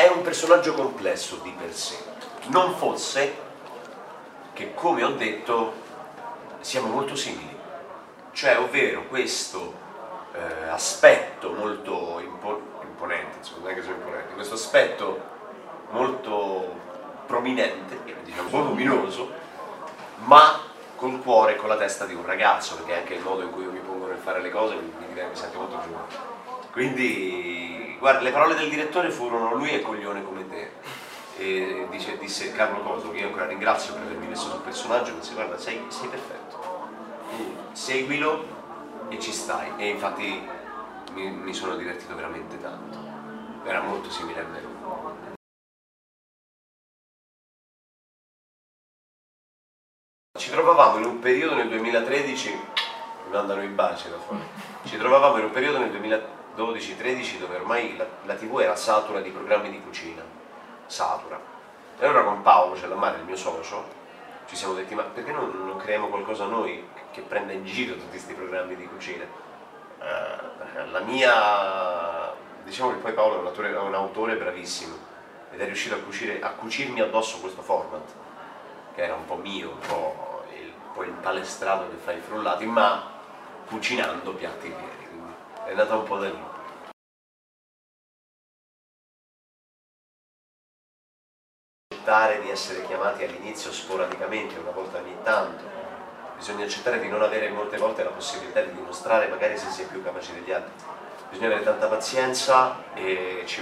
è un personaggio complesso di per sé. Non fosse che, come ho detto, siamo molto simili. Cioè, ovvero questo eh, aspetto molto impo- imponente, insomma, non è che sono imponente, questo aspetto molto prominente, diciamo voluminoso, ma col cuore e con la testa di un ragazzo, perché anche il modo in cui io mi pongo nel fare le cose mi, mi, mi sento molto giovane. Quindi, guarda, le parole del direttore furono lui è coglione come te. E dice, disse Carlo Coso, che io ancora ringrazio per avermi messo sul personaggio, disse guarda, sei, sei perfetto. Seguilo e ci stai. E infatti mi, mi sono divertito veramente tanto. Era molto simile a me. Ci trovavamo in un periodo nel 2013, mi mandano i baci da fuori, ci trovavamo in un periodo nel 2012-13 dove ormai la, la, tv era satura di programmi di cucina, satura. E allora con Paolo Cellamare, il mio socio, ci siamo detti ma perché non, non creiamo qualcosa noi che prenda in giro tutti questi programmi di cucina? Uh, la mia, diciamo che poi Paolo è un autore, è un autore bravissimo ed è riuscito a, cucire, a cucirmi addosso questo format che era un po' mio, un po' il, poi il palestrato che fa i frullati, ma cucinando piatti veri, quindi è nata un po' da lì. Accettare di essere chiamati all'inizio sporadicamente, una volta ogni tanto, bisogna accettare di non avere molte volte la possibilità di dimostrare magari se si è più capaci degli altri. Bisogna avere tanta pazienza e ci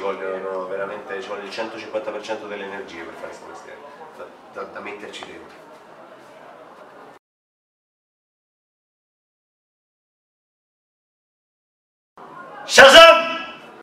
ci vuole il 150% delle energie per fare questo mestiere da, da metterci dentro. 小声。